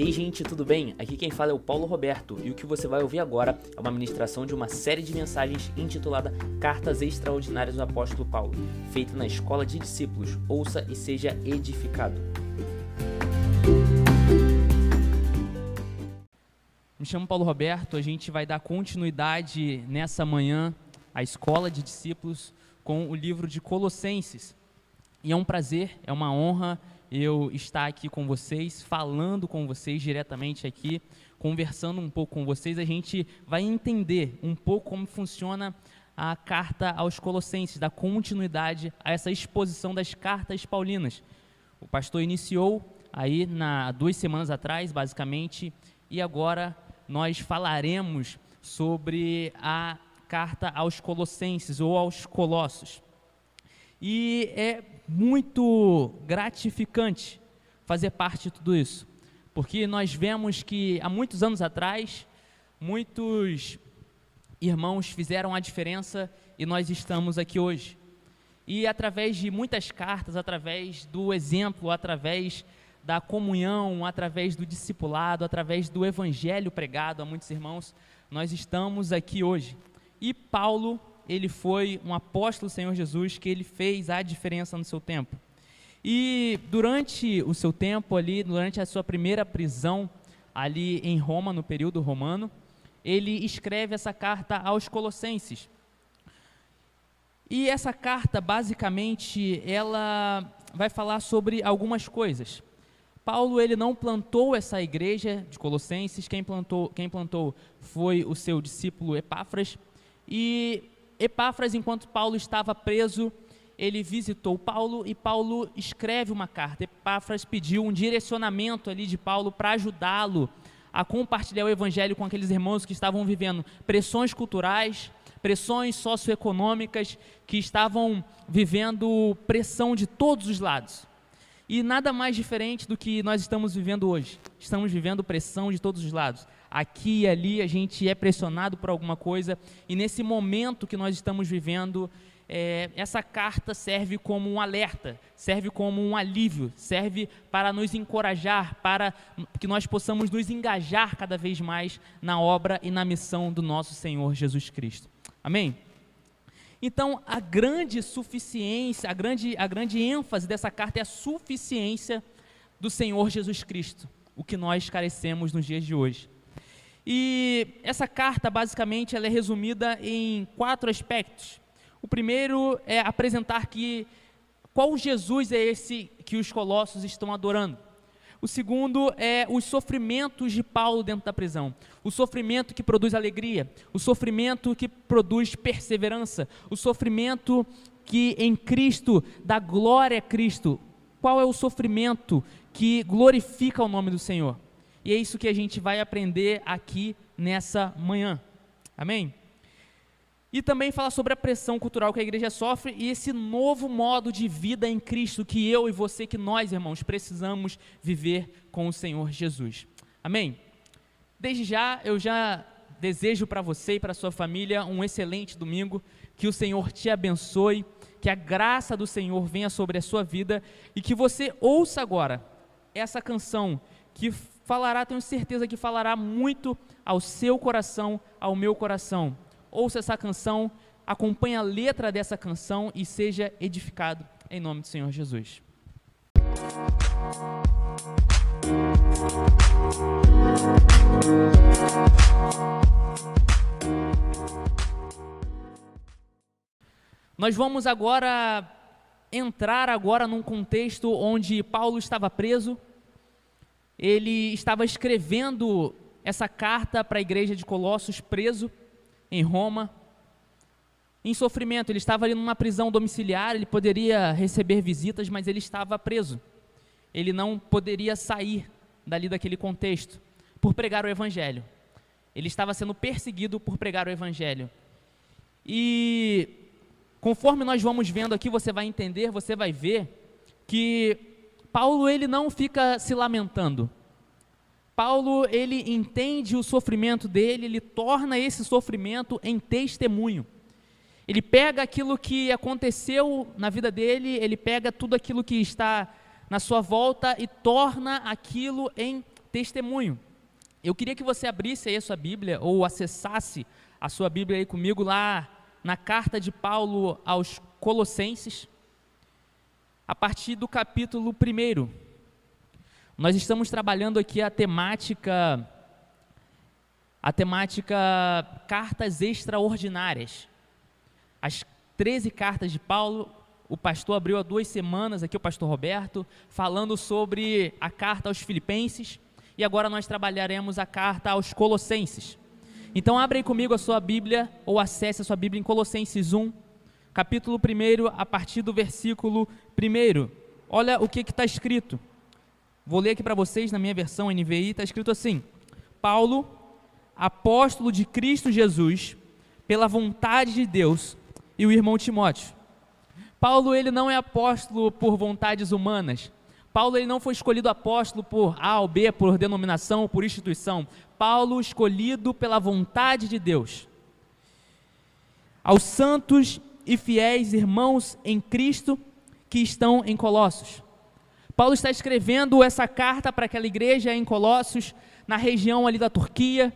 Ei, gente, tudo bem? Aqui quem fala é o Paulo Roberto e o que você vai ouvir agora é uma ministração de uma série de mensagens intitulada Cartas Extraordinárias do Apóstolo Paulo, feita na Escola de Discípulos. Ouça e seja edificado. Me chamo Paulo Roberto, a gente vai dar continuidade nessa manhã à Escola de Discípulos com o livro de Colossenses. E é um prazer, é uma honra eu estar aqui com vocês, falando com vocês diretamente aqui, conversando um pouco com vocês. A gente vai entender um pouco como funciona a carta aos Colossenses, da continuidade a essa exposição das cartas paulinas. O pastor iniciou aí na duas semanas atrás, basicamente, e agora nós falaremos sobre a carta aos Colossenses ou aos Colossos. E é muito gratificante fazer parte de tudo isso, porque nós vemos que há muitos anos atrás, muitos irmãos fizeram a diferença e nós estamos aqui hoje. E através de muitas cartas, através do exemplo, através da comunhão, através do discipulado, através do evangelho pregado a muitos irmãos, nós estamos aqui hoje. E Paulo ele foi um apóstolo do Senhor Jesus que ele fez a diferença no seu tempo. E durante o seu tempo ali, durante a sua primeira prisão ali em Roma, no período romano, ele escreve essa carta aos Colossenses. E essa carta, basicamente, ela vai falar sobre algumas coisas. Paulo ele não plantou essa igreja de Colossenses, quem plantou, quem plantou foi o seu discípulo Epáfras, e Epáfras, enquanto Paulo estava preso, ele visitou Paulo e Paulo escreve uma carta. Epáfras pediu um direcionamento ali de Paulo para ajudá-lo a compartilhar o evangelho com aqueles irmãos que estavam vivendo pressões culturais, pressões socioeconômicas, que estavam vivendo pressão de todos os lados. E nada mais diferente do que nós estamos vivendo hoje. Estamos vivendo pressão de todos os lados aqui e ali a gente é pressionado por alguma coisa, e nesse momento que nós estamos vivendo, é, essa carta serve como um alerta, serve como um alívio, serve para nos encorajar, para que nós possamos nos engajar cada vez mais na obra e na missão do nosso Senhor Jesus Cristo. Amém? Então, a grande suficiência, a grande, a grande ênfase dessa carta é a suficiência do Senhor Jesus Cristo, o que nós carecemos nos dias de hoje. E essa carta, basicamente, ela é resumida em quatro aspectos. O primeiro é apresentar que qual Jesus é esse que os colossos estão adorando. O segundo é os sofrimentos de Paulo dentro da prisão. O sofrimento que produz alegria, o sofrimento que produz perseverança, o sofrimento que em Cristo dá glória a Cristo. Qual é o sofrimento que glorifica o nome do Senhor? E é isso que a gente vai aprender aqui nessa manhã. Amém? E também falar sobre a pressão cultural que a igreja sofre e esse novo modo de vida em Cristo que eu e você, que nós, irmãos, precisamos viver com o Senhor Jesus. Amém? Desde já, eu já desejo para você e para sua família um excelente domingo, que o Senhor te abençoe, que a graça do Senhor venha sobre a sua vida e que você ouça agora essa canção que falará, tenho certeza que falará muito ao seu coração, ao meu coração. Ouça essa canção, acompanhe a letra dessa canção e seja edificado em nome do Senhor Jesus. Nós vamos agora entrar agora num contexto onde Paulo estava preso, ele estava escrevendo essa carta para a igreja de Colossos, preso em Roma, em sofrimento. Ele estava ali numa prisão domiciliar, ele poderia receber visitas, mas ele estava preso. Ele não poderia sair dali daquele contexto por pregar o evangelho. Ele estava sendo perseguido por pregar o evangelho. E conforme nós vamos vendo aqui, você vai entender, você vai ver que Paulo ele não fica se lamentando. Paulo ele entende o sofrimento dele, ele torna esse sofrimento em testemunho. Ele pega aquilo que aconteceu na vida dele, ele pega tudo aquilo que está na sua volta e torna aquilo em testemunho. Eu queria que você abrisse aí a sua Bíblia ou acessasse a sua Bíblia aí comigo lá na carta de Paulo aos Colossenses, a partir do capítulo 1. Nós estamos trabalhando aqui a temática a temática cartas extraordinárias. As 13 cartas de Paulo, o pastor abriu há duas semanas, aqui o pastor Roberto, falando sobre a carta aos Filipenses, e agora nós trabalharemos a carta aos Colossenses. Então abre aí comigo a sua Bíblia, ou acesse a sua Bíblia em Colossenses 1, capítulo 1, a partir do versículo 1. Olha o que está escrito. Vou ler aqui para vocês na minha versão NVI, está escrito assim: Paulo, apóstolo de Cristo Jesus, pela vontade de Deus, e o irmão Timóteo. Paulo ele não é apóstolo por vontades humanas. Paulo ele não foi escolhido apóstolo por A ou B, por denominação, por instituição. Paulo escolhido pela vontade de Deus. Aos santos e fiéis irmãos em Cristo que estão em Colossos. Paulo está escrevendo essa carta para aquela igreja em Colossos, na região ali da Turquia,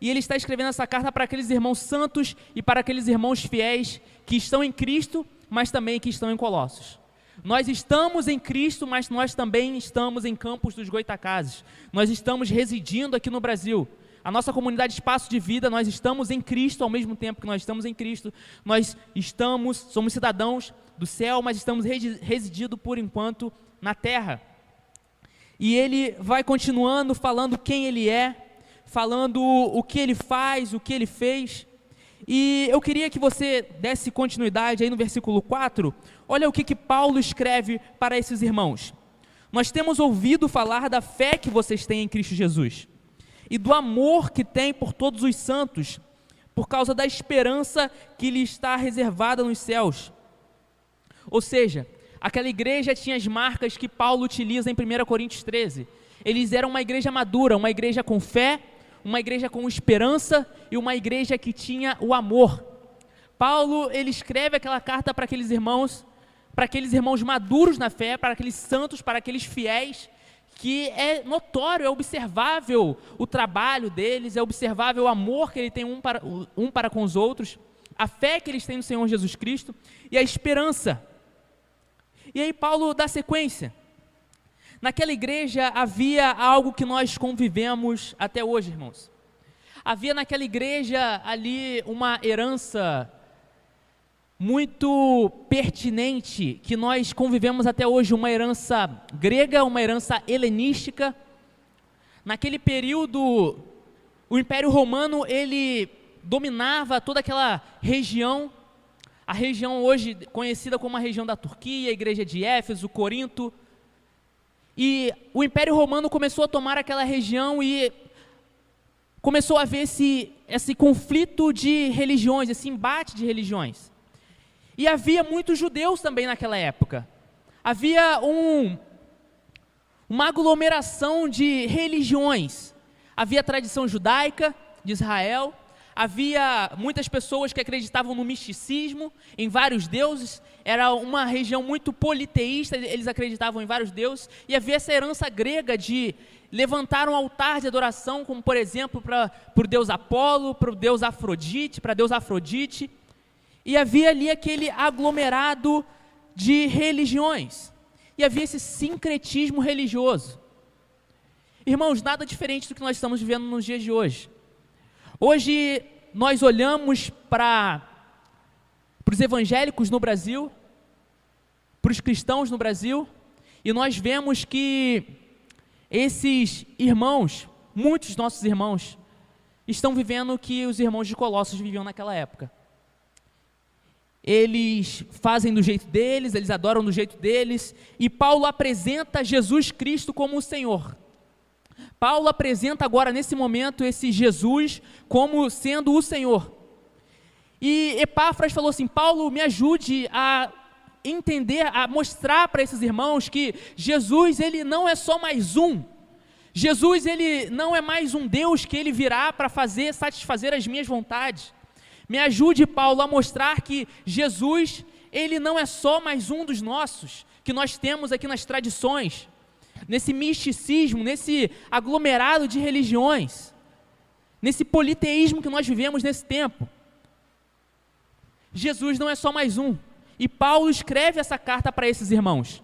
e ele está escrevendo essa carta para aqueles irmãos santos e para aqueles irmãos fiéis que estão em Cristo, mas também que estão em Colossos. Nós estamos em Cristo, mas nós também estamos em Campos dos Goitacazes. Nós estamos residindo aqui no Brasil. A nossa comunidade Espaço de Vida, nós estamos em Cristo ao mesmo tempo que nós estamos em Cristo. Nós estamos, somos cidadãos do céu, mas estamos residindo por enquanto na terra. E ele vai continuando falando quem ele é, falando o que ele faz, o que ele fez. E eu queria que você desse continuidade aí no versículo 4. Olha o que, que Paulo escreve para esses irmãos. Nós temos ouvido falar da fé que vocês têm em Cristo Jesus e do amor que têm por todos os santos, por causa da esperança que lhe está reservada nos céus. Ou seja, aquela igreja tinha as marcas que Paulo utiliza em 1 Coríntios 13. Eles eram uma igreja madura, uma igreja com fé, uma igreja com esperança e uma igreja que tinha o amor. Paulo, ele escreve aquela carta para aqueles irmãos, para aqueles irmãos maduros na fé, para aqueles santos, para aqueles fiéis, que é notório, é observável o trabalho deles, é observável o amor que ele tem um para, um para com os outros, a fé que eles têm no Senhor Jesus Cristo e a esperança. E aí Paulo dá sequência. Naquela igreja havia algo que nós convivemos até hoje, irmãos. Havia naquela igreja ali uma herança muito pertinente que nós convivemos até hoje, uma herança grega, uma herança helenística. Naquele período, o Império Romano ele dominava toda aquela região, a região hoje conhecida como a região da Turquia, a igreja de Éfeso, Corinto, e o Império Romano começou a tomar aquela região e começou a haver esse, esse conflito de religiões, esse embate de religiões. E havia muitos judeus também naquela época. Havia um, uma aglomeração de religiões. Havia a tradição judaica de Israel, havia muitas pessoas que acreditavam no misticismo, em vários deuses, era uma região muito politeísta, eles acreditavam em vários deuses, e havia essa herança grega de levantar um altar de adoração, como por exemplo para o deus Apolo, para o deus Afrodite, para deus Afrodite, e havia ali aquele aglomerado de religiões, e havia esse sincretismo religioso. Irmãos, nada diferente do que nós estamos vivendo nos dias de hoje. Hoje nós olhamos para os evangélicos no Brasil, para os cristãos no Brasil, e nós vemos que esses irmãos, muitos nossos irmãos, estão vivendo o que os irmãos de Colossos viviam naquela época. Eles fazem do jeito deles, eles adoram do jeito deles, e Paulo apresenta Jesus Cristo como o Senhor. Paulo apresenta agora, nesse momento, esse Jesus como sendo o Senhor. E Epáfras falou assim: Paulo, me ajude a entender, a mostrar para esses irmãos que Jesus, ele não é só mais um. Jesus, ele não é mais um Deus que ele virá para fazer, satisfazer as minhas vontades. Me ajude, Paulo, a mostrar que Jesus, ele não é só mais um dos nossos, que nós temos aqui nas tradições. nesse misticismo, nesse aglomerado de religiões, nesse politeísmo que nós vivemos nesse tempo. Jesus não é só mais um. E Paulo escreve essa carta para esses irmãos.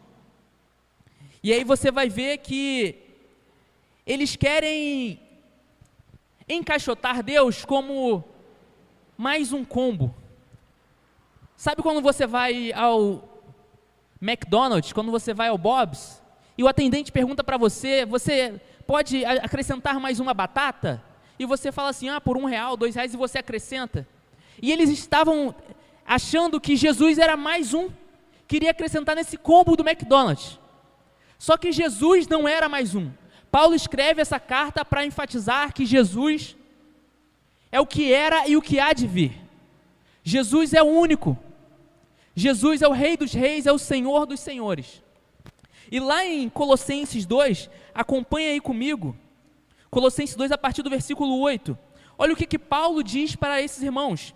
E aí você vai ver que eles querem encaixotar Deus como mais um combo. Sabe quando você vai ao McDonald's, quando você vai ao Bob's, e o atendente pergunta para você, você pode acrescentar mais uma batata? E você fala assim, ah, por um real, dois reais, e você acrescenta. E eles estavam achando que Jesus era mais um, queria acrescentar nesse combo do McDonald's. Só que Jesus não era mais um. Paulo escreve essa carta para enfatizar que Jesus é o que era e o que há de vir. Jesus é o único. Jesus é o Rei dos Reis, é o Senhor dos Senhores. E lá em Colossenses 2, acompanha aí comigo. Colossenses 2, a partir do versículo 8. Olha o que, que Paulo diz para esses irmãos.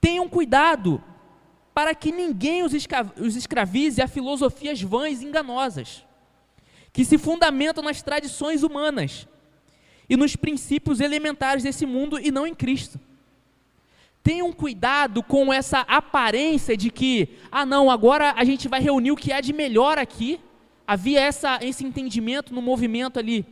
Tenham cuidado para que ninguém os, os escravize a filosofias vãs e enganosas, que se fundamentam nas tradições humanas e nos princípios elementares desse mundo e não em Cristo. Tenham cuidado com essa aparência de que, ah, não, agora a gente vai reunir o que há de melhor aqui. Havia essa, esse entendimento no movimento ali,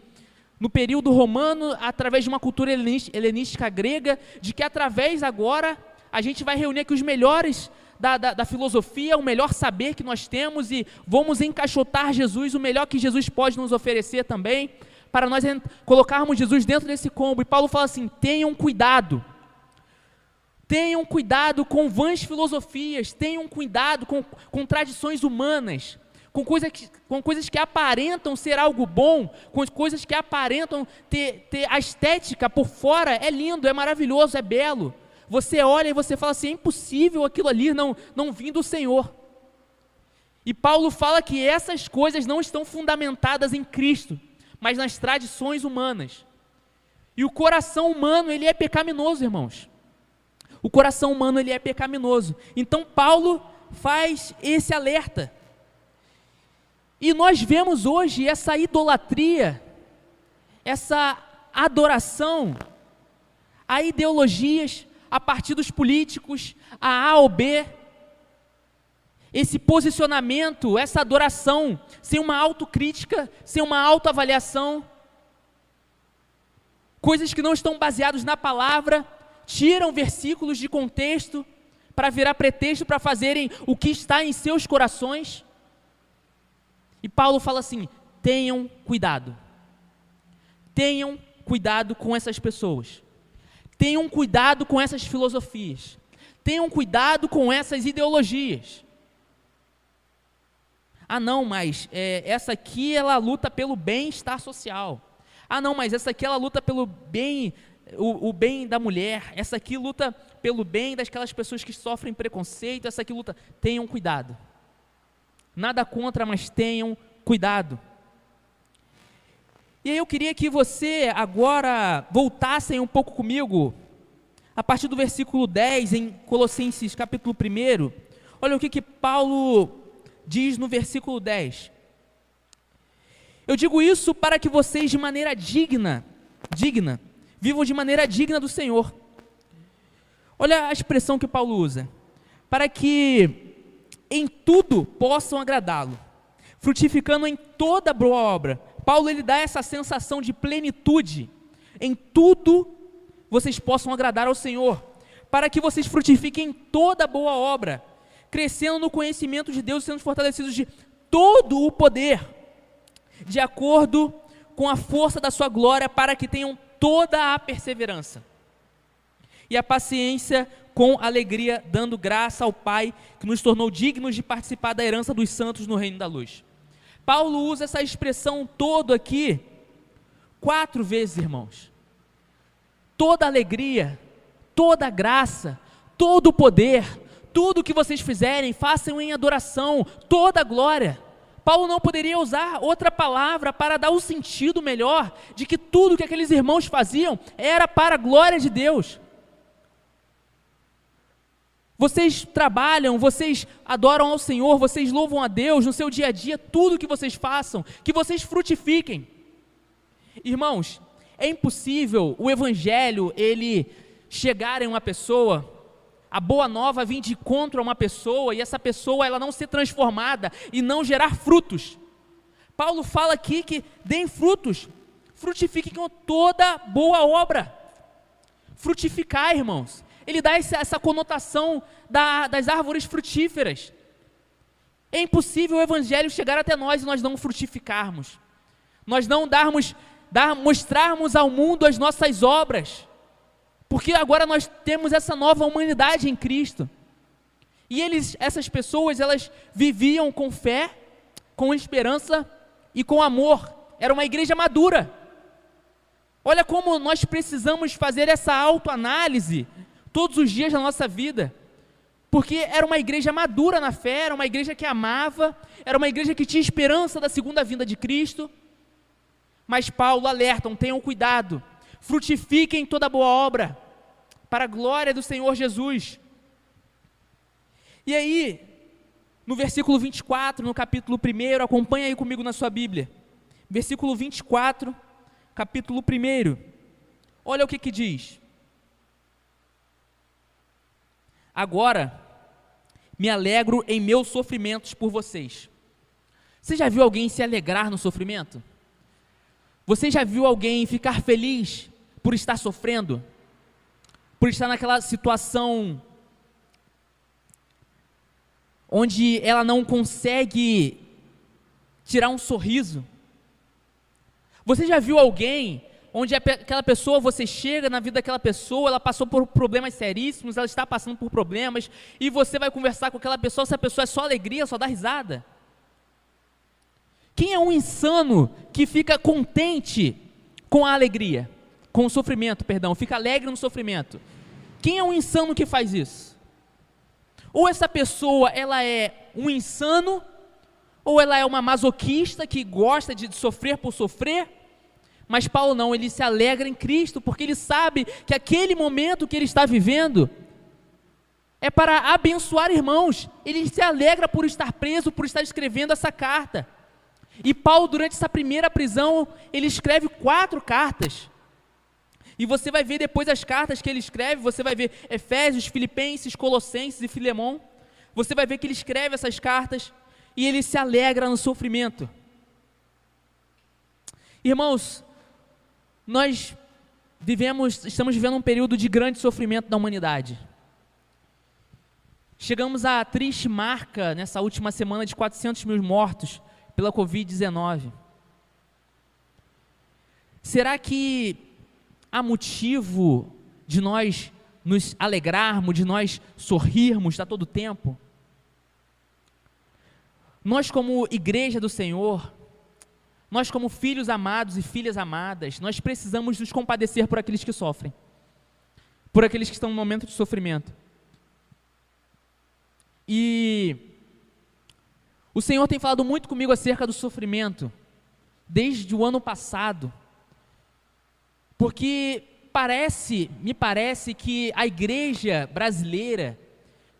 no período romano, através de uma cultura helenística grega, de que através agora a gente vai reunir aqui os melhores da, da, da, filosofia, o melhor saber que nós temos e vamos encaixotar Jesus, o melhor que Jesus pode nos oferecer também, para nós colocarmos Jesus dentro desse combo. E Paulo fala assim: tenham cuidado. Tenham cuidado com vãs filosofias, tenham cuidado com, com tradições humanas, com coisas, que, com coisas que aparentam ser algo bom, com coisas que aparentam ter, ter a estética por fora, é lindo, é maravilhoso, é belo você olha e você fala assim: é impossível aquilo ali não, não vir do Senhor. E Paulo fala que essas coisas não estão fundamentadas em Cristo, mas nas tradições humanas. E o coração humano, ele é pecaminoso, irmãos. O coração humano, ele é pecaminoso. Então Paulo faz esse alerta. E nós vemos hoje essa idolatria, essa adoração a ideologias, a partidos políticos, a A ou B. Esse posicionamento, essa adoração, sem uma autocrítica, sem uma autoavaliação, coisas que não estão baseadas na palavra, tiram versículos de contexto para virar pretexto para fazerem o que está em seus corações. E Paulo fala assim: tenham cuidado. Tenham cuidado com essas pessoas. Tenham cuidado com essas filosofias. Tenham cuidado com essas ideologias. Ah, não, mas é, essa aqui ela luta pelo bem-estar social. Ah, não, mas essa aqui ela luta pelo bem, o, o, bem da mulher. Essa aqui luta pelo bem daquelas pessoas que sofrem preconceito. Essa aqui luta. Tenham cuidado. Nada contra, mas tenham cuidado. E aí eu queria que você agora voltasse um pouco comigo, a partir do versículo 10, em Colossenses capítulo 1. Olha o que, que Paulo diz no versículo 10. Eu digo isso para que vocês de maneira digna, digna, vivam de maneira digna do Senhor. Olha a expressão que Paulo usa. Para que em tudo possam agradá-lo, frutificando em toda boa obra, Paulo ele dá essa sensação de plenitude. Em tudo vocês possam agradar ao Senhor, para que vocês frutifiquem toda boa obra, crescendo no conhecimento de Deus, sendo fortalecidos de todo o poder, de acordo com a força da sua glória, para que tenham toda a perseverança e a paciência com alegria, dando graça ao Pai que nos tornou dignos de participar da herança dos santos no reino da luz. Paulo usa essa expressão todo aqui quatro vezes, irmãos. Toda alegria, toda graça, todo poder, tudo que vocês fizerem, façam em adoração, toda glória. Paulo não poderia usar outra palavra para dar o um sentido melhor de que tudo que aqueles irmãos faziam era para a glória de Deus. Vocês trabalham, vocês adoram ao Senhor, vocês louvam a Deus no seu dia a dia, tudo que vocês façam, que vocês frutifiquem. Irmãos, é impossível o evangelho ele chegar em uma pessoa, a boa nova vir de encontro a uma pessoa e essa pessoa ela não ser transformada e não gerar frutos. Paulo fala aqui que deem frutos, frutifiquem com toda boa obra. Frutificar, irmãos ele dá essa, essa conotação da, das árvores frutíferas. É impossível o evangelho chegar até nós e nós não frutificarmos. Nós não darmos, dar, mostrarmos ao mundo as nossas obras. Porque agora nós temos essa nova humanidade em Cristo. E eles, essas pessoas, elas viviam com fé, com esperança e com amor. Era uma igreja madura. Olha como nós precisamos fazer essa autoanálise todos os dias da nossa vida. Porque era uma igreja madura na fé, era uma igreja que amava, era uma igreja que tinha esperança da segunda vinda de Cristo. Mas Paulo alertam: tenham cuidado, frutifiquem toda boa obra, para a glória do Senhor Jesus. E aí, no versículo 24, no capítulo 1, acompanha aí comigo na sua Bíblia. Versículo 24, capítulo 1. Olha o que que diz. Agora, me alegro em meus sofrimentos por vocês. Você já viu alguém se alegrar no sofrimento? Você já viu alguém ficar feliz por estar sofrendo? Por estar naquela situação onde ela não consegue tirar um sorriso? Você já viu alguém onde aquela pessoa, você chega na vida daquela pessoa, ela passou por problemas seríssimos, ela está passando por problemas, e você vai conversar com aquela pessoa, essa pessoa é só alegria, só dá risada. Quem é um insano que fica contente com a alegria, com o sofrimento, perdão, fica alegre no sofrimento? Quem é um insano que faz isso? Ou essa pessoa, ela é um insano, ou ela é uma masoquista que gosta de sofrer por sofrer, mas Paulo não, ele se alegra em Cristo, porque ele sabe que aquele momento que ele está vivendo é para abençoar irmãos. Ele se alegra por estar preso, por estar escrevendo essa carta. E Paulo, durante essa primeira prisão, ele escreve quatro cartas. E você vai ver depois as cartas que ele escreve, você vai ver Efésios, Filipenses, Colossenses e Filemão. Você vai ver que ele escreve essas cartas e ele se alegra no sofrimento. Irmãos, nós vivemos, estamos vivendo um período de grande sofrimento da humanidade. Chegamos à triste marca nessa última semana de 400 mil mortos pela Covid-19. Será que há motivo de nós nos alegrarmos, de nós sorrirmos a todo tempo? Nós, como igreja do Senhor, nós, como filhos amados e filhas amadas, nós precisamos nos compadecer por aqueles que sofrem, por aqueles que estão no momento de sofrimento. E o Senhor tem falado muito comigo acerca do sofrimento, desde o ano passado, porque parece, me parece que a igreja brasileira,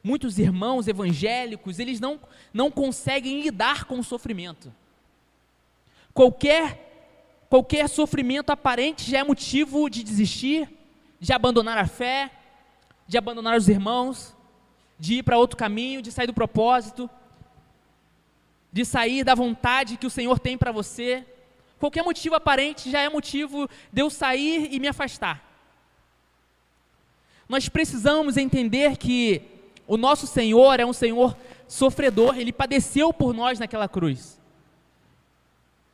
muitos irmãos evangélicos, eles não, não conseguem lidar com o sofrimento. Qualquer, qualquer sofrimento aparente já é motivo de desistir, de abandonar a fé, de abandonar os irmãos, de ir para outro caminho, de sair do propósito, de sair da vontade que o Senhor tem para você. Qualquer motivo aparente já é motivo de eu sair e me afastar. Nós precisamos entender que o nosso Senhor é um Senhor sofredor, ele padeceu por nós naquela cruz.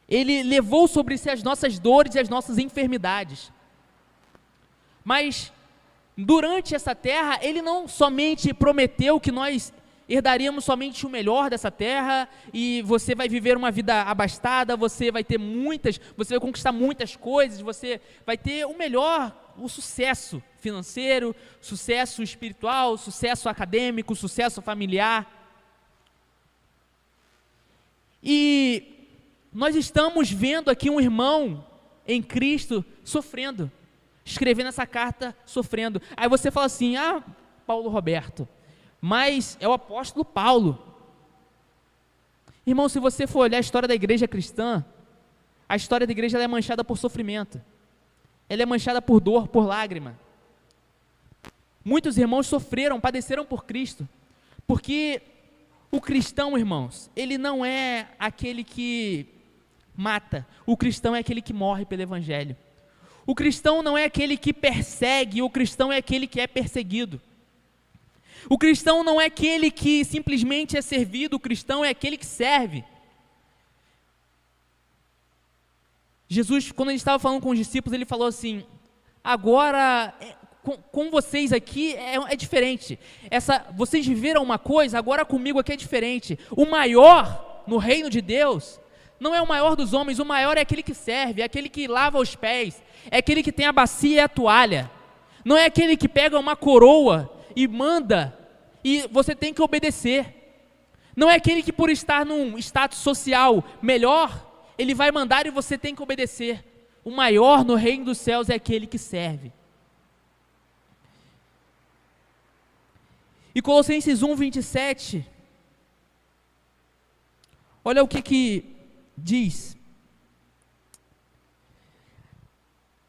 Ele levou sobre si as nossas dores e as nossas enfermidades. Mas durante essa terra, ele não somente prometeu que nós herdaríamos somente o melhor dessa terra e você vai viver uma vida abastada, você vai ter muitas, você vai conquistar muitas coisas, você vai ter o melhor, o sucesso financeiro, sucesso espiritual, sucesso acadêmico, sucesso familiar. E nós estamos vendo aqui um irmão em Cristo sofrendo, escrevendo essa carta sofrendo. Aí você fala assim: Ah, Paulo Roberto, mas é o apóstolo Paulo. Irmão, se você for olhar a história da igreja cristã, a história da igreja é manchada por sofrimento, ela é manchada por dor, por lágrima. Muitos irmãos sofreram, padeceram por Cristo, porque o cristão, irmãos, ele não é aquele que mata, o cristão é aquele que morre pelo Evangelho. O cristão não é aquele que persegue, o cristão é aquele que é perseguido. O cristão não é aquele que simplesmente é servido, o cristão é aquele que serve. Jesus, quando ele estava falando com os discípulos, ele falou assim: agora é, com, com vocês aqui é, é, diferente. Essa, vocês viveram uma coisa, agora comigo aqui é diferente. O maior no reino de Deus não é o maior dos homens, o maior é aquele que serve, é aquele que lava os pés, é aquele que tem a bacia e a toalha. Não é aquele que pega uma coroa e manda e você tem que obedecer. Não é aquele que por estar num status social melhor, ele vai mandar e você tem que obedecer. O maior no reino dos céus é aquele que serve. E Colossenses 1, 27. Olha o que, que diz.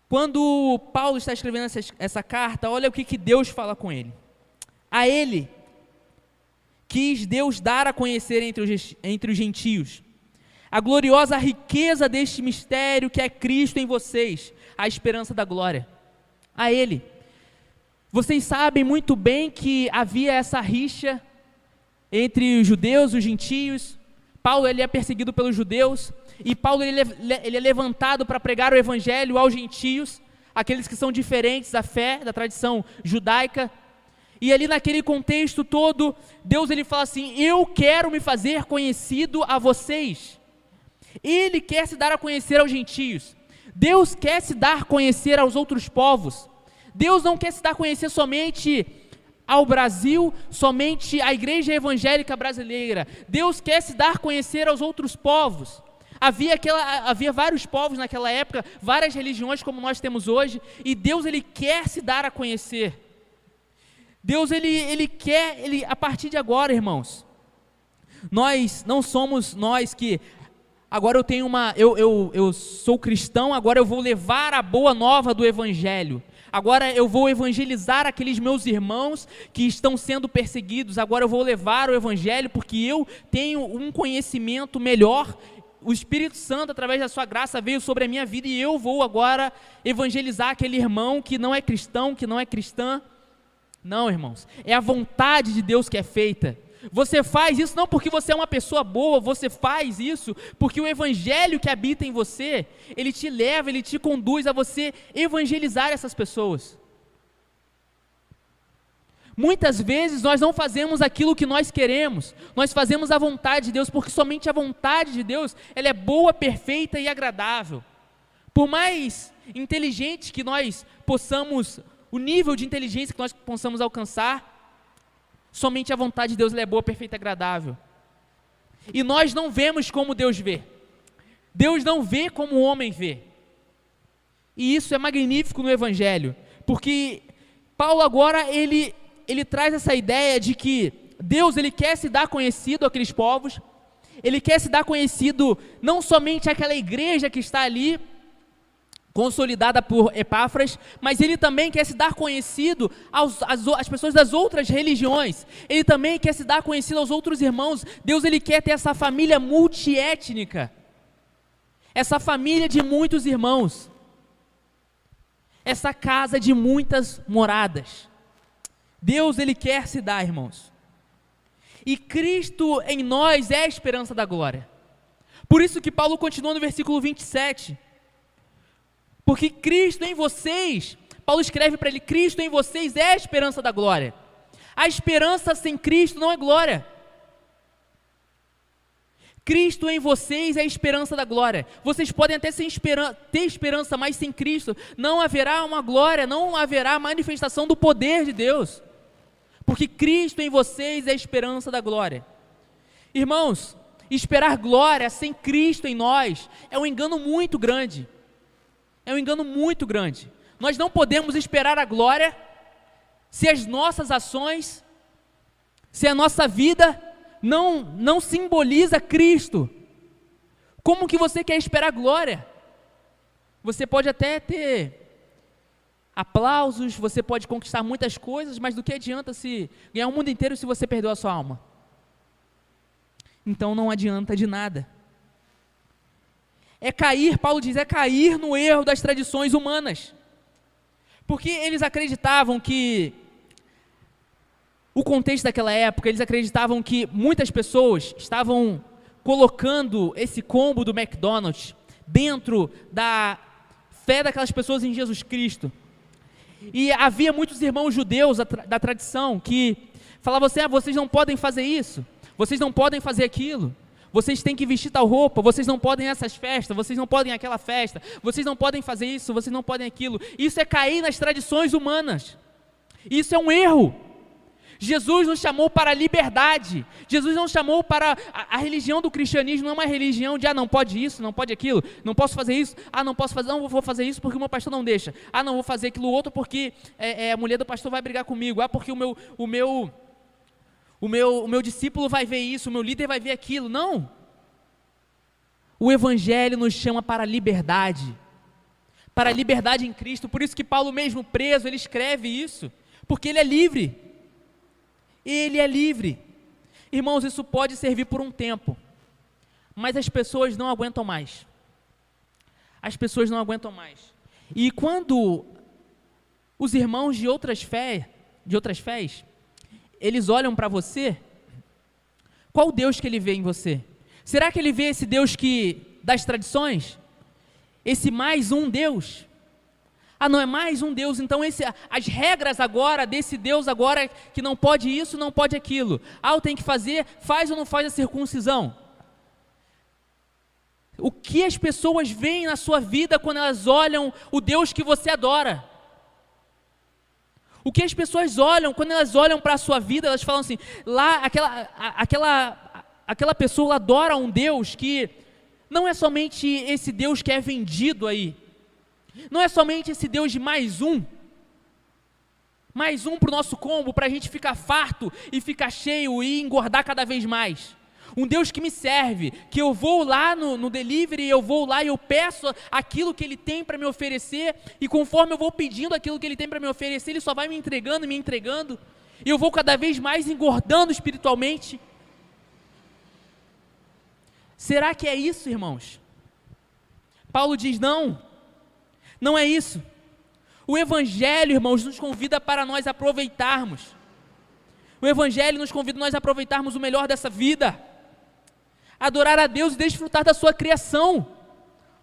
Quando Paulo está escrevendo essa, essa carta, olha o que, que Deus fala com ele. A ele quis Deus dar a conhecer entre os, entre os gentios a gloriosa riqueza deste mistério que é Cristo em vocês, a esperança da glória. A ele vocês sabem muito bem que havia essa rixa entre os judeus e os gentios. Paulo ele é perseguido pelos judeus e Paulo ele, é, ele é levantado para pregar o evangelho aos gentios, aqueles que são diferentes da fé, da tradição judaica. E ali naquele contexto todo, Deus ele fala assim: "Eu quero me fazer conhecido a vocês". Ele quer se dar a conhecer aos gentios. Deus quer se dar a conhecer aos outros povos. Deus não quer se dar a conhecer somente ao Brasil, somente à igreja evangélica brasileira. Deus quer se dar a conhecer aos outros povos. Havia, aquela, havia vários povos naquela época, várias religiões como nós temos hoje, e Deus ele quer se dar a conhecer. Deus ele, ele quer, ele, a partir de agora, irmãos, nós não somos nós que agora eu tenho uma, eu, eu, eu sou cristão, agora eu vou levar a boa nova do Evangelho. Agora eu vou evangelizar aqueles meus irmãos que estão sendo perseguidos. Agora eu vou levar o evangelho porque eu tenho um conhecimento melhor. O Espírito Santo, através da sua graça, veio sobre a minha vida e eu vou agora evangelizar aquele irmão que não é cristão, que não é cristã. Não, irmãos, é a vontade de Deus que é feita. Você faz isso não porque você é uma pessoa boa, você faz isso porque o evangelho que habita em você, ele te leva, ele te conduz a você evangelizar essas pessoas. Muitas vezes nós não fazemos aquilo que nós queremos, nós fazemos a vontade de Deus, porque somente a vontade de Deus ela é boa, perfeita e agradável. Por mais inteligente que nós possamos, o nível de inteligência que nós possamos alcançar, Somente a vontade de Deus é boa, perfeita e agradável. E nós não vemos como Deus vê. Deus não vê como o homem vê. E isso é magnífico no Evangelho, porque Paulo agora ele, ele traz essa ideia de que Deus ele quer se dar conhecido àqueles povos, ele quer se dar conhecido não somente àquela igreja que está ali, consolidada por Epáfras, mas ele também quer se dar conhecido aos, às, às, pessoas das outras religiões. Ele também quer se dar conhecido aos outros irmãos. Deus ele quer ter essa família multiétnica, essa família de muitos irmãos, essa casa de muitas moradas. Deus ele quer se dar, irmãos. E Cristo em nós é a esperança da glória. Por isso que Paulo continua no versículo 27 porque Cristo em vocês, Paulo escreve para ele: Cristo em vocês é a esperança da glória. A esperança sem Cristo não é glória. Cristo em vocês é a esperança da glória. Vocês podem até esperan ter esperança, mas sem Cristo não haverá uma glória, não haverá manifestação do poder de Deus. Porque Cristo em vocês é a esperança da glória. Irmãos, esperar glória sem Cristo em nós é um engano muito grande. É um engano muito grande. Nós não podemos esperar a glória se as nossas ações se a nossa vida não, não simboliza Cristo, como que você quer esperar glória? Você pode até ter aplausos, você pode conquistar muitas coisas, mas do que adianta se ganhar o mundo inteiro se você perdeu a sua alma? Então não adianta de nada. É cair, Paulo diz, é cair no erro das tradições humanas. Porque eles acreditavam que o contexto daquela época, eles acreditavam que muitas pessoas estavam colocando esse combo do McDonald's dentro da fé daquelas pessoas em Jesus Cristo. E havia muitos irmãos judeus da tradição que falavam assim: ah, vocês não podem fazer isso, vocês não podem fazer aquilo, vocês têm que vestir tal roupa, vocês não podem essas festas, vocês não podem aquela festa, vocês não podem fazer isso, vocês não podem aquilo. Isso é cair nas tradições humanas. Isso é um erro. Jesus nos chamou para a liberdade. Jesus não chamou para a, a, religião do cristianismo, não é uma religião de ah, não pode isso, não pode aquilo, não posso fazer isso, ah, não posso fazer, não vou fazer isso porque o meu pastor não deixa, ah, não vou fazer aquilo outro porque é, é, a mulher do pastor vai brigar comigo, ah, porque o meu, o meu, o meu, o meu discípulo vai ver isso, o meu líder vai ver aquilo. Não. O Evangelho nos chama para a liberdade, para a liberdade em Cristo. Por isso que Paulo, mesmo preso, ele escreve isso, porque ele é livre. Ele é livre. Irmãos, isso pode servir por um tempo, mas as pessoas não aguentam mais. As pessoas não aguentam mais. E quando os irmãos de outras fés, de outras fés, eles olham para você, qual Deus que ele vê em você? Será que ele vê esse Deus que das tradições? Esse mais um Deus? Ah, não é mais um Deus, então esse, as regras agora desse Deus agora que não pode isso, não pode aquilo. Ah, eu tenho que fazer, faz ou não faz a circuncisão? O que as pessoas veem na sua vida quando elas olham o Deus que você adora? O que as pessoas olham quando elas olham para a sua vida, elas falam assim: lá aquela aquela aquela pessoa adora um Deus que não é somente esse Deus que é vendido aí, não é somente esse Deus de mais um, mais um para o nosso combo, para a gente ficar farto e ficar cheio e engordar cada vez mais. Um Deus que me serve, que eu vou lá no, no delivery, eu vou lá e eu peço aquilo que Ele tem para me oferecer, e conforme eu vou pedindo aquilo que Ele tem para me oferecer, Ele só vai me entregando, me entregando, e eu vou cada vez mais engordando espiritualmente. Será que é isso, irmãos? Paulo diz: não, não é isso. O Evangelho, irmãos, nos convida para nós aproveitarmos. O Evangelho nos convida a nós aproveitarmos o melhor dessa vida. Adorar a Deus e desfrutar da sua criação.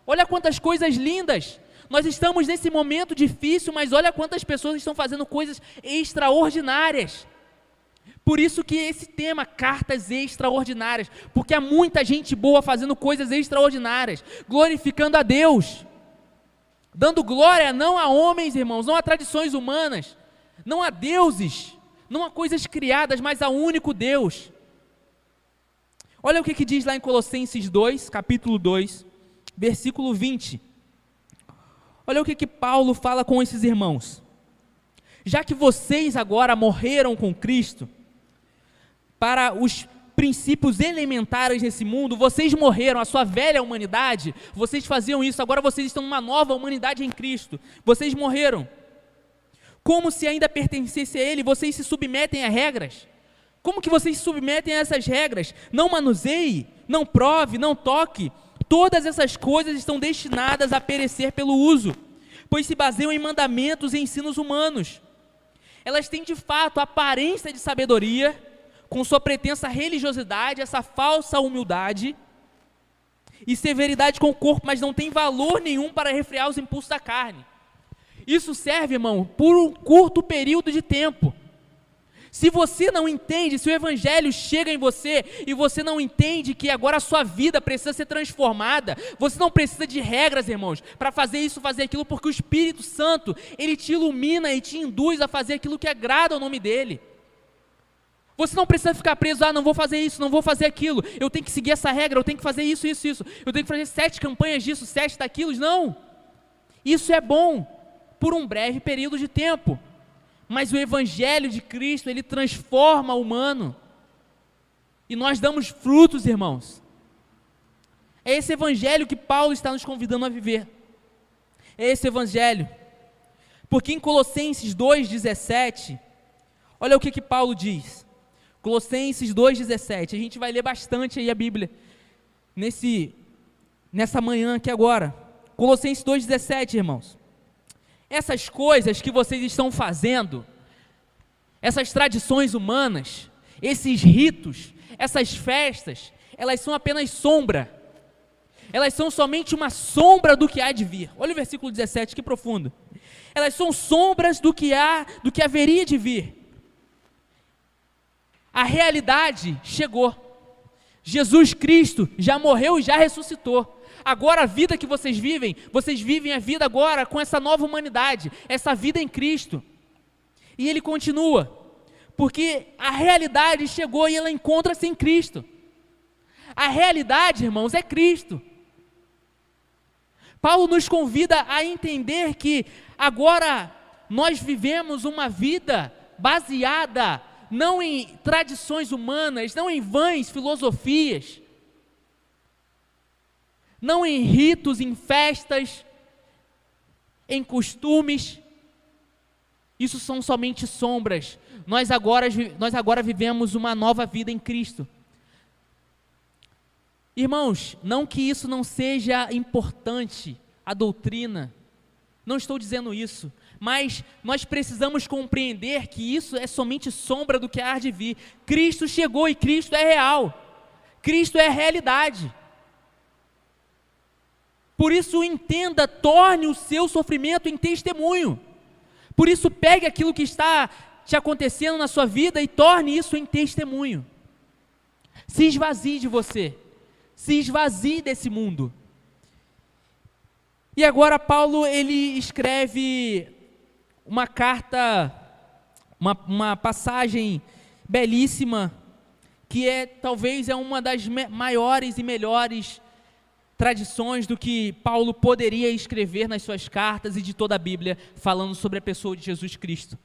Olha quantas coisas lindas. Nós estamos nesse momento difícil, mas olha quantas pessoas estão fazendo coisas extraordinárias. Por isso que esse tema, cartas extraordinárias, porque há muita gente boa fazendo coisas extraordinárias, glorificando a Deus dando glória não a homens, irmãos, não a tradições humanas, não a deuses, não a coisas criadas, mas a único Deus. Olha o que, que diz lá em Colossenses 2, capítulo 2, versículo 20. Olha o que, que Paulo fala com esses irmãos. Já que vocês agora morreram com Cristo, para os princípios elementares nesse mundo, vocês morreram, a sua velha humanidade, vocês faziam isso, agora vocês estão numa nova humanidade em Cristo. Vocês morreram. Como se ainda pertencesse a Ele, vocês se submetem a regras. Como que vocês submetem a essas regras? Não manuseie, não prove, não toque. Todas essas coisas estão destinadas a perecer pelo uso, pois se baseiam em mandamentos e ensinos humanos. Elas têm de fato aparência de sabedoria, com sua pretensa religiosidade, essa falsa humildade e severidade com o corpo, mas não tem valor nenhum para refrear os impulsos da carne. Isso serve, irmão, por um curto período de tempo. Se você não entende, se o evangelho chega em você e você não entende que agora a sua vida precisa ser transformada, você não precisa de regras, irmãos, para fazer isso, fazer aquilo, porque o Espírito Santo, ele te ilumina e te induz a fazer aquilo que agrada ao nome dele. Você não precisa ficar preso, ah, não vou fazer isso, não vou fazer aquilo, eu tenho que seguir essa regra, eu tenho que fazer isso, isso, isso, eu tenho que fazer sete campanhas disso, sete daquilo. Não. Isso é bom por um breve período de tempo. Mas o Evangelho de Cristo, ele transforma o humano. e nós damos frutos, irmãos. É esse evangelho que Paulo está nos convidando a viver. É esse evangelho. Porque em Colossenses 2,17, olha o que, que Paulo diz. Colossenses 2,17. A gente vai ler bastante aí a Bíblia nesse, nessa manhã aqui agora. Colossenses 2,17, irmãos. Essas coisas que vocês estão fazendo, essas tradições humanas, esses ritos, essas festas, elas são apenas sombra. Elas são somente uma sombra do que há de vir. Olha o versículo 17, que profundo. Elas são sombras do que há, do que haveria de vir. A realidade chegou. Jesus Cristo já morreu e já ressuscitou. Agora a vida que vocês vivem, vocês vivem a vida agora com essa nova humanidade, essa vida em Cristo. E ele continua: porque a realidade chegou e ela encontra-se em Cristo. A realidade, irmãos, é Cristo. Paulo nos convida a entender que agora nós vivemos uma vida baseada não em tradições humanas, não em vãs filosofias, não em ritos, em festas, em costumes. Isso são somente sombras nós agora, nós agora vivemos uma nova vida em Cristo. Irmãos, não que isso não seja importante, a doutrina, não estou dizendo isso, mas nós precisamos compreender que isso é somente sombra do que há de vir. Cristo chegou e Cristo é real, Cristo é realidade. Por isso, entenda, torne o seu sofrimento em testemunho. Por isso, pegue aquilo que está te acontecendo na sua vida e torne isso em testemunho. Se esvazie de você, se esvazie desse mundo. E agora Paulo ele escreve uma carta, uma, uma passagem belíssima que é talvez é uma das maiores e melhores tradições do que Paulo poderia escrever nas suas cartas e de toda a Bíblia, falando sobre a pessoa de Jesus Cristo.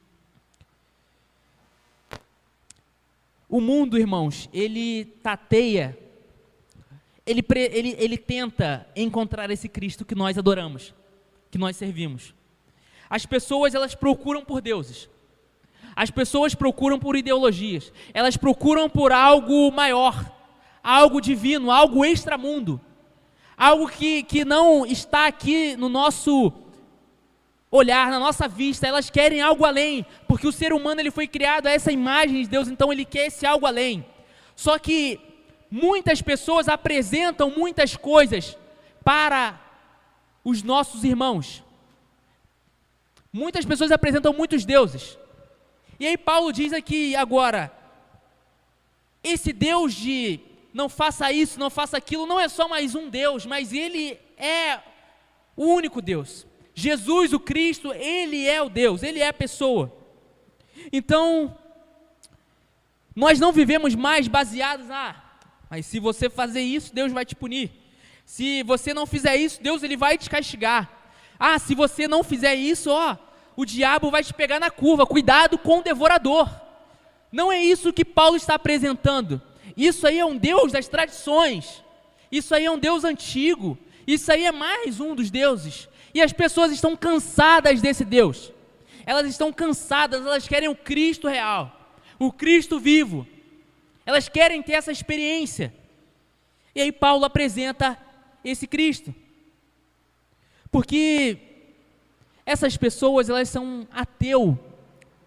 O mundo, irmãos, ele tateia, ele, ele, ele tenta encontrar esse Cristo que nós adoramos, que nós servimos. As pessoas, elas procuram por deuses. As pessoas procuram por ideologias. Elas procuram por algo maior, algo divino, algo extramundo. Algo que, que não está aqui no nosso olhar, na nossa vista, elas querem algo além, porque o ser humano ele foi criado a essa imagem de Deus, então ele quer esse algo além. Só que muitas pessoas apresentam muitas coisas para os nossos irmãos. Muitas pessoas apresentam muitos deuses. E aí Paulo diz aqui agora, esse Deus de não faça isso, não faça aquilo, não é só mais um Deus, mas ele é o único Deus. Jesus, o Cristo, Ele é o Deus, Ele é a pessoa. Então, nós não vivemos mais baseados, ah, mas se você fazer isso, Deus vai te punir. Se você não fizer isso, Deus ele vai te castigar. Ah, se você não fizer isso, ó, o diabo vai te pegar na curva. Cuidado com o devorador. Não é isso que Paulo está apresentando. Isso aí é um Deus das tradições. Isso aí é um Deus antigo. Isso aí é mais um dos deuses. E as pessoas estão cansadas desse Deus. Elas estão cansadas, elas querem o Cristo real, o Cristo vivo. Elas querem ter essa experiência. E aí Paulo apresenta esse Cristo. Porque essas pessoas, elas são ateu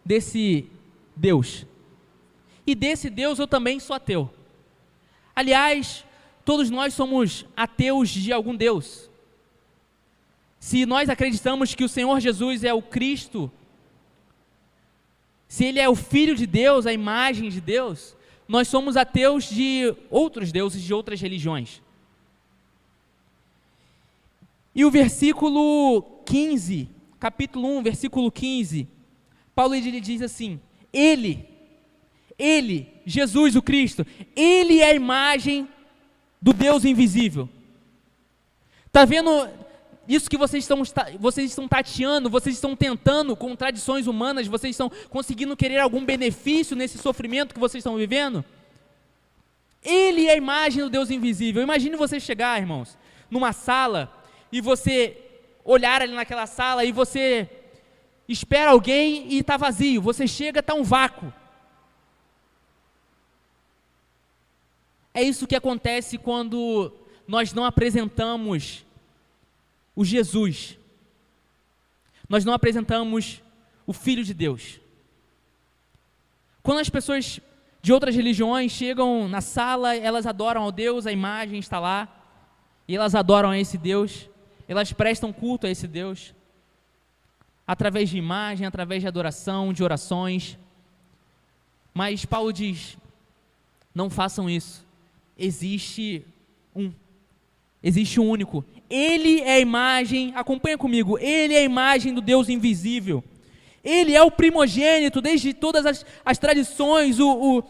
desse Deus. E desse Deus eu também sou ateu. Aliás, todos nós somos ateus de algum Deus. Se nós acreditamos que o Senhor Jesus é o Cristo, se Ele é o Filho de Deus, a imagem de Deus, nós somos ateus de outros deuses, de outras religiões. E o versículo 15, capítulo 1, versículo 15, Paulo ele diz assim: Ele, Ele, Jesus o Cristo, Ele é a imagem do Deus invisível. Está vendo? Isso que vocês estão, vocês estão tateando, vocês estão tentando com tradições humanas, vocês estão conseguindo querer algum benefício nesse sofrimento que vocês estão vivendo? Ele é a imagem do Deus invisível. Imagine você chegar, irmãos, numa sala e você olhar ali naquela sala e você espera alguém e está vazio. Você chega, está um vácuo. É isso que acontece quando nós não apresentamos o Jesus. Nós não apresentamos o Filho de Deus. Quando as pessoas de outras religiões chegam na sala, elas adoram ao Deus, a imagem está lá, e elas adoram a esse Deus, elas prestam culto a esse Deus, através de imagem, através de adoração, de orações. Mas Paulo diz: não façam isso. Existe um. Existe um único. Ele é a imagem, acompanha comigo, ele é a imagem do Deus invisível. Ele é o primogênito desde todas as, as tradições, o, o,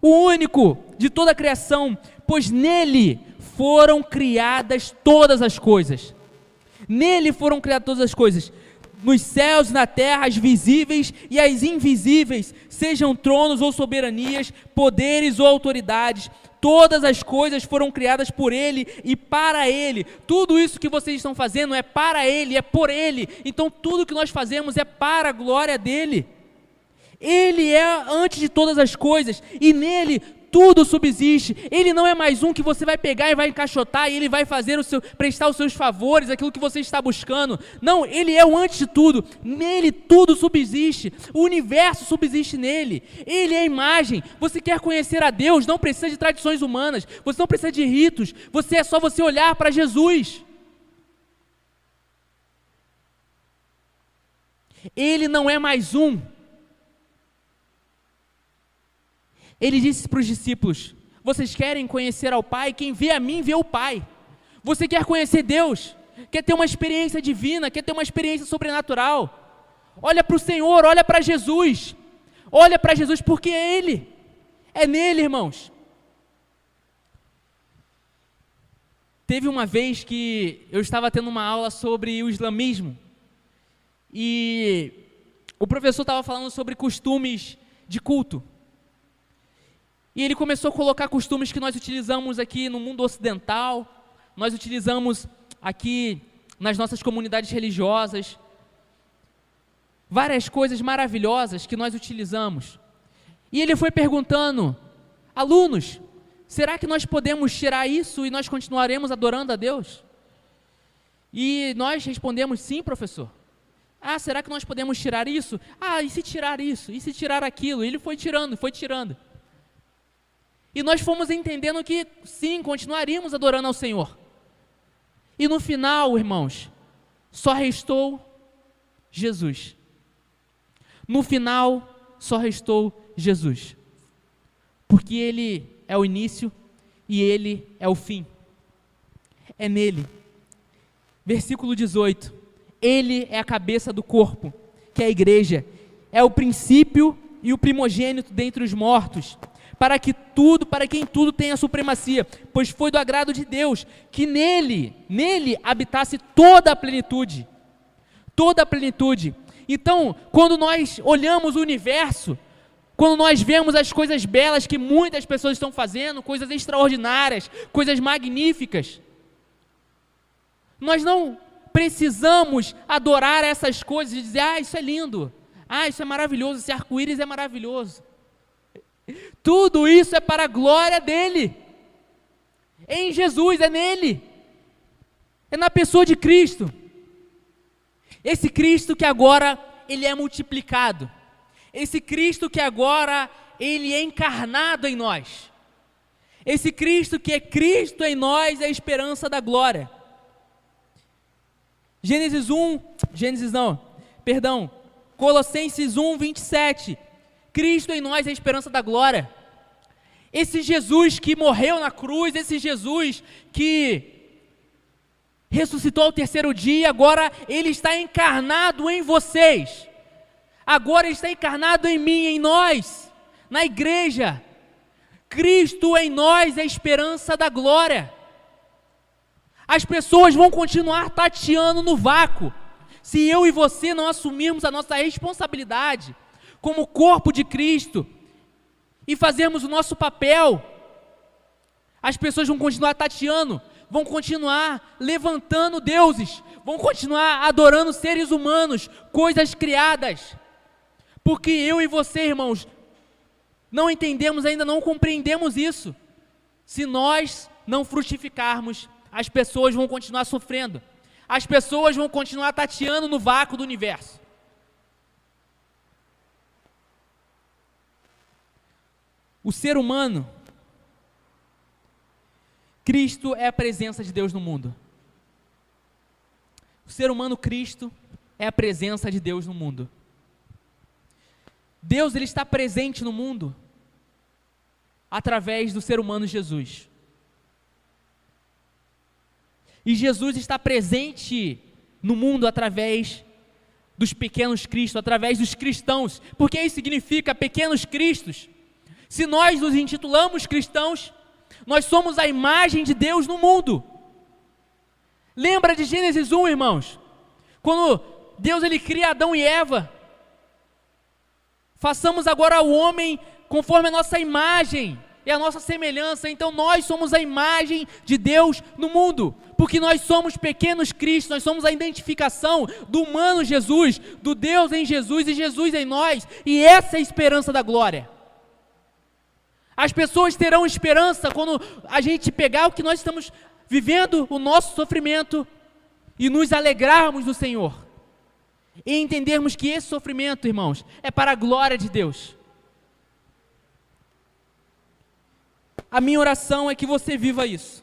o único de toda a criação, pois nele foram criadas todas as coisas. Nele foram criadas todas as coisas, nos céus na terra, as visíveis e as invisíveis, sejam tronos ou soberanias, poderes ou autoridades, todas as coisas foram criadas por Ele e para Ele. Tudo isso que vocês estão fazendo é para Ele, é por Ele. Então tudo que nós fazemos é para a glória dele. Ele é antes de todas as coisas e nele tudo subsiste. Ele não é mais um que você vai pegar e vai encaixotar e ele vai fazer o seu, prestar os seus favores, aquilo que você está buscando. Não, ele é o antes de tudo. Nele tudo subsiste. O universo subsiste nele. Ele é a imagem. Você quer conhecer a Deus, não precisa de tradições humanas. Você não precisa de ritos. Você é só você olhar para Jesus. Ele não é mais um Ele disse para os discípulos: Vocês querem conhecer ao Pai? Quem vê a mim vê o Pai. Você quer conhecer Deus? Quer ter uma experiência divina? Quer ter uma experiência sobrenatural? Olha para o Senhor, olha para Jesus. Olha para Jesus porque é Ele. É nele, irmãos. Teve uma vez que eu estava tendo uma aula sobre o islamismo e o professor estava falando sobre costumes de culto. E ele começou a colocar costumes que nós utilizamos aqui no mundo ocidental, nós utilizamos aqui nas nossas comunidades religiosas. Várias coisas maravilhosas que nós utilizamos. E ele foi perguntando: alunos, será que nós podemos tirar isso e nós continuaremos adorando a Deus? E nós respondemos: sim, professor. Ah, será que nós podemos tirar isso? Ah, e se tirar isso? E se tirar aquilo? E ele foi tirando, foi tirando. E nós fomos entendendo que sim, continuaríamos adorando ao Senhor. E no final, irmãos, só restou Jesus. No final, só restou Jesus. Porque Ele é o início e Ele é o fim. É nele. Versículo 18. Ele é a cabeça do corpo, que é a igreja. É o princípio e o primogênito dentre os mortos para que tudo, para quem tudo tenha supremacia, pois foi do agrado de Deus que nele, nele habitasse toda a plenitude. Toda a plenitude. Então, quando nós olhamos o universo, quando nós vemos as coisas belas que muitas pessoas estão fazendo, coisas extraordinárias, coisas magníficas, nós não precisamos adorar essas coisas e dizer, ah, isso é lindo, ah, isso é maravilhoso, esse arco-íris é maravilhoso. Tudo isso é para a glória dele. em Jesus, é nele. É na pessoa de Cristo. Esse Cristo que agora ele é multiplicado. Esse Cristo que agora ele é encarnado em nós. Esse Cristo que é Cristo em nós é a esperança da glória. Gênesis 1, Gênesis não, perdão, Colossenses 1, 27 Cristo em nós é a esperança da glória. Esse Jesus que morreu na cruz, esse Jesus que ressuscitou ao terceiro dia, agora ele está encarnado em vocês. Agora ele está encarnado em mim, em nós, na igreja. Cristo em nós é a esperança da glória. As pessoas vão continuar tateando no vácuo, se eu e você não assumirmos a nossa responsabilidade como corpo de Cristo e fazermos o nosso papel As pessoas vão continuar tateando, vão continuar levantando deuses, vão continuar adorando seres humanos, coisas criadas. Porque eu e você, irmãos, não entendemos ainda, não compreendemos isso. Se nós não frutificarmos, as pessoas vão continuar sofrendo. As pessoas vão continuar tateando no vácuo do universo. O ser humano, Cristo é a presença de Deus no mundo. O ser humano, Cristo, é a presença de Deus no mundo. Deus ele está presente no mundo através do ser humano Jesus. E Jesus está presente no mundo através dos pequenos cristos, através dos cristãos. Porque isso significa pequenos cristos. Se nós nos intitulamos cristãos, nós somos a imagem de Deus no mundo. Lembra de Gênesis 1, irmãos? Quando Deus ele cria Adão e Eva. Façamos agora o homem conforme a nossa imagem e a nossa semelhança. Então nós somos a imagem de Deus no mundo, porque nós somos pequenos Cristo, nós somos a identificação do humano Jesus, do Deus em Jesus e Jesus em nós, e essa é a esperança da glória. As pessoas terão esperança quando a gente pegar o que nós estamos vivendo, o nosso sofrimento, e nos alegrarmos no Senhor. E entendermos que esse sofrimento, irmãos, é para a glória de Deus. A minha oração é que você viva isso.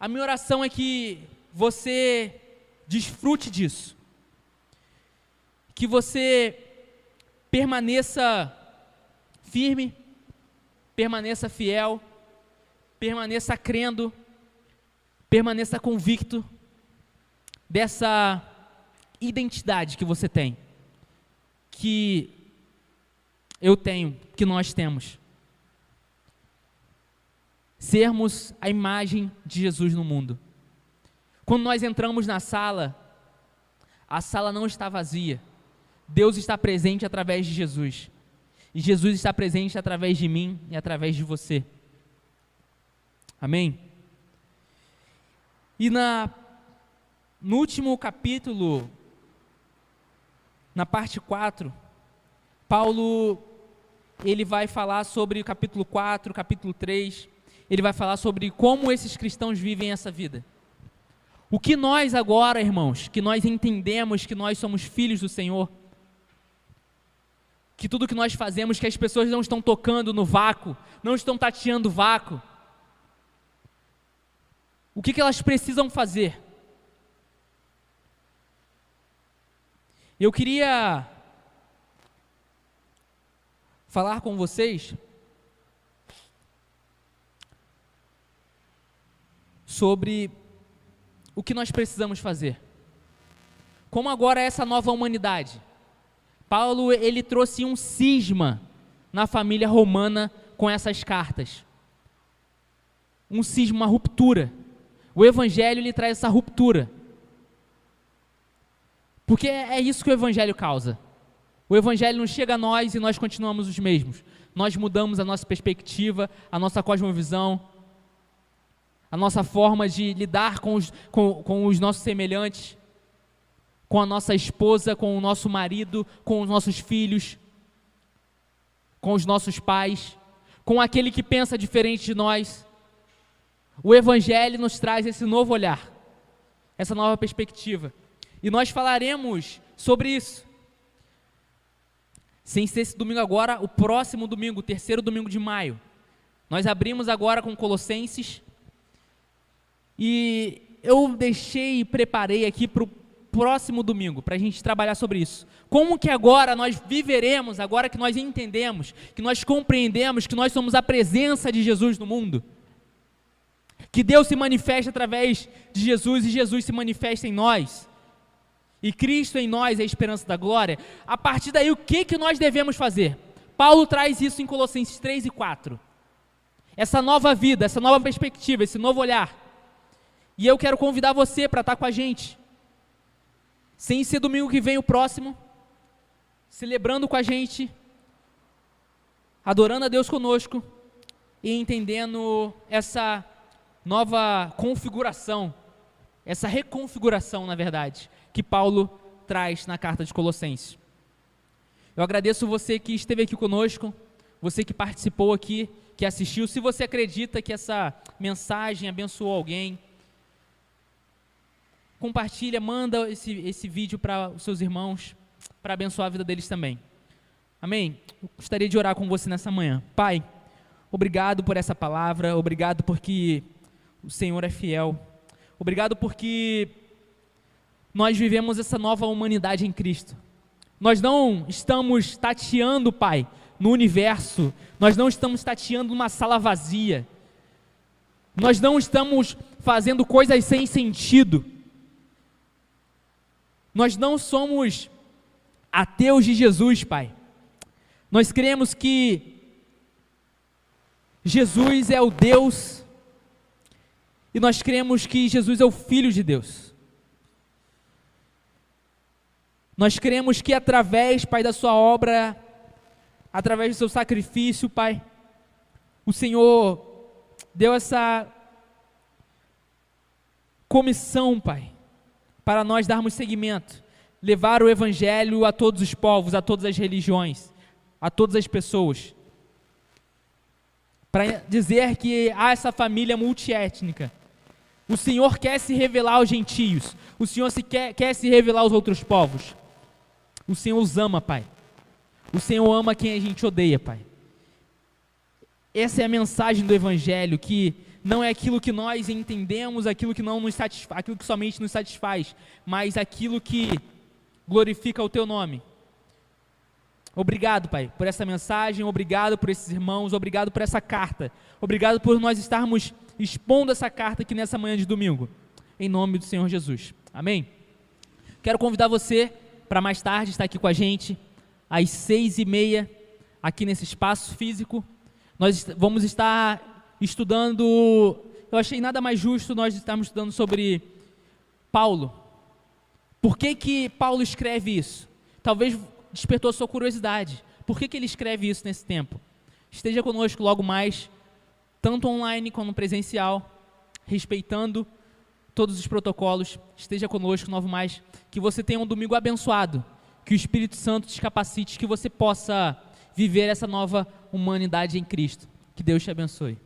A minha oração é que você desfrute disso. Que você permaneça firme, permaneça fiel, permaneça crendo, permaneça convicto dessa identidade que você tem, que eu tenho, que nós temos. Sermos a imagem de Jesus no mundo. Quando nós entramos na sala, a sala não está vazia. Deus está presente através de Jesus. E Jesus está presente através de mim e através de você. Amém? E na, no último capítulo, na parte 4, Paulo ele vai falar sobre o capítulo 4, capítulo 3, ele vai falar sobre como esses cristãos vivem essa vida. O que nós agora, irmãos, que nós entendemos que nós somos filhos do Senhor, que tudo que nós fazemos, que as pessoas não estão tocando no vácuo, não estão tateando o vácuo. O que, que elas precisam fazer? Eu queria falar com vocês sobre o que nós precisamos fazer. Como agora é essa nova humanidade? Paulo ele trouxe um cisma na família romana com essas cartas. Um cisma, uma ruptura. O evangelho lhe traz essa ruptura. Porque é, é isso que o evangelho causa. O evangelho não chega a nós e nós continuamos os mesmos. Nós mudamos a nossa perspectiva, a nossa cosmovisão, a nossa forma de lidar com os, com, com os nossos semelhantes com a nossa esposa, com o nosso marido, com os nossos filhos, com os nossos pais, com aquele que pensa diferente de nós. O Evangelho nos traz esse novo olhar, essa nova perspectiva. E nós falaremos sobre isso. Sem ser esse domingo agora, o próximo domingo, o terceiro domingo de maio. Nós abrimos agora com Colossenses. E eu deixei e preparei aqui para o próximo domingo, para a gente trabalhar sobre isso. Como que agora nós viveremos, agora que nós entendemos, que nós compreendemos que nós somos a presença de Jesus no mundo? Que Deus se manifesta através de Jesus e Jesus se manifesta em nós. E Cristo em nós é a esperança da glória. A partir daí, o que, que nós devemos fazer? Paulo traz isso em Colossenses 3 e 4. Essa nova vida, essa nova perspectiva, esse novo olhar. E eu quero convidar você para estar com a gente sem ser domingo que vem o próximo, celebrando com a gente, adorando a Deus conosco, e entendendo essa nova configuração, essa reconfiguração, na verdade, que Paulo traz na carta de Colossenses. Eu agradeço você que esteve aqui conosco, você que participou aqui, que assistiu. Se você acredita que essa mensagem abençoou alguém, compartilha, manda esse, esse vídeo para os seus irmãos, para abençoar a vida deles também. Amém? Eu gostaria de orar com você nessa manhã. Pai, obrigado por essa palavra, obrigado porque o Senhor é fiel. Obrigado porque nós vivemos essa nova humanidade em Cristo. Nós não estamos tateando, Pai, no universo. Nós não estamos tateando numa sala vazia. Nós não estamos fazendo coisas sem sentido. Nós não somos ateus de Jesus, Pai. Nós cremos que Jesus é o Deus e nós cremos que Jesus é o Filho de Deus. Nós cremos que através, Pai, da Sua obra, através do Seu sacrifício, Pai, o Senhor deu essa comissão, Pai, para nós darmos seguimento, levar o Evangelho a todos os povos, a todas as religiões, a todas as pessoas. Para dizer que há essa família multiétnica. O Senhor quer se revelar aos gentios. O Senhor se quer, quer se revelar aos outros povos. O Senhor os ama, Pai. O Senhor ama quem a gente odeia, Pai. Essa é a mensagem do Evangelho, que não é aquilo que nós entendemos, aquilo que não nos satisfaz, aquilo que somente nos satisfaz, mas aquilo que glorifica o Teu nome. Obrigado, Pai, por essa mensagem, obrigado por esses irmãos, obrigado por essa carta, obrigado por nós estarmos expondo essa carta aqui nessa manhã de domingo, em nome do Senhor Jesus. Amém? Quero convidar você para mais tarde estar aqui com a gente, às seis e meia, aqui nesse espaço físico. Nós vamos estar estudando, eu achei nada mais justo nós estarmos estudando sobre Paulo. Por que, que Paulo escreve isso? Talvez despertou sua curiosidade. Por que, que ele escreve isso nesse tempo? Esteja conosco logo mais, tanto online como presencial, respeitando todos os protocolos. Esteja conosco logo mais. Que você tenha um domingo abençoado. Que o Espírito Santo te capacite, que você possa viver essa nova humanidade em Cristo. Que Deus te abençoe.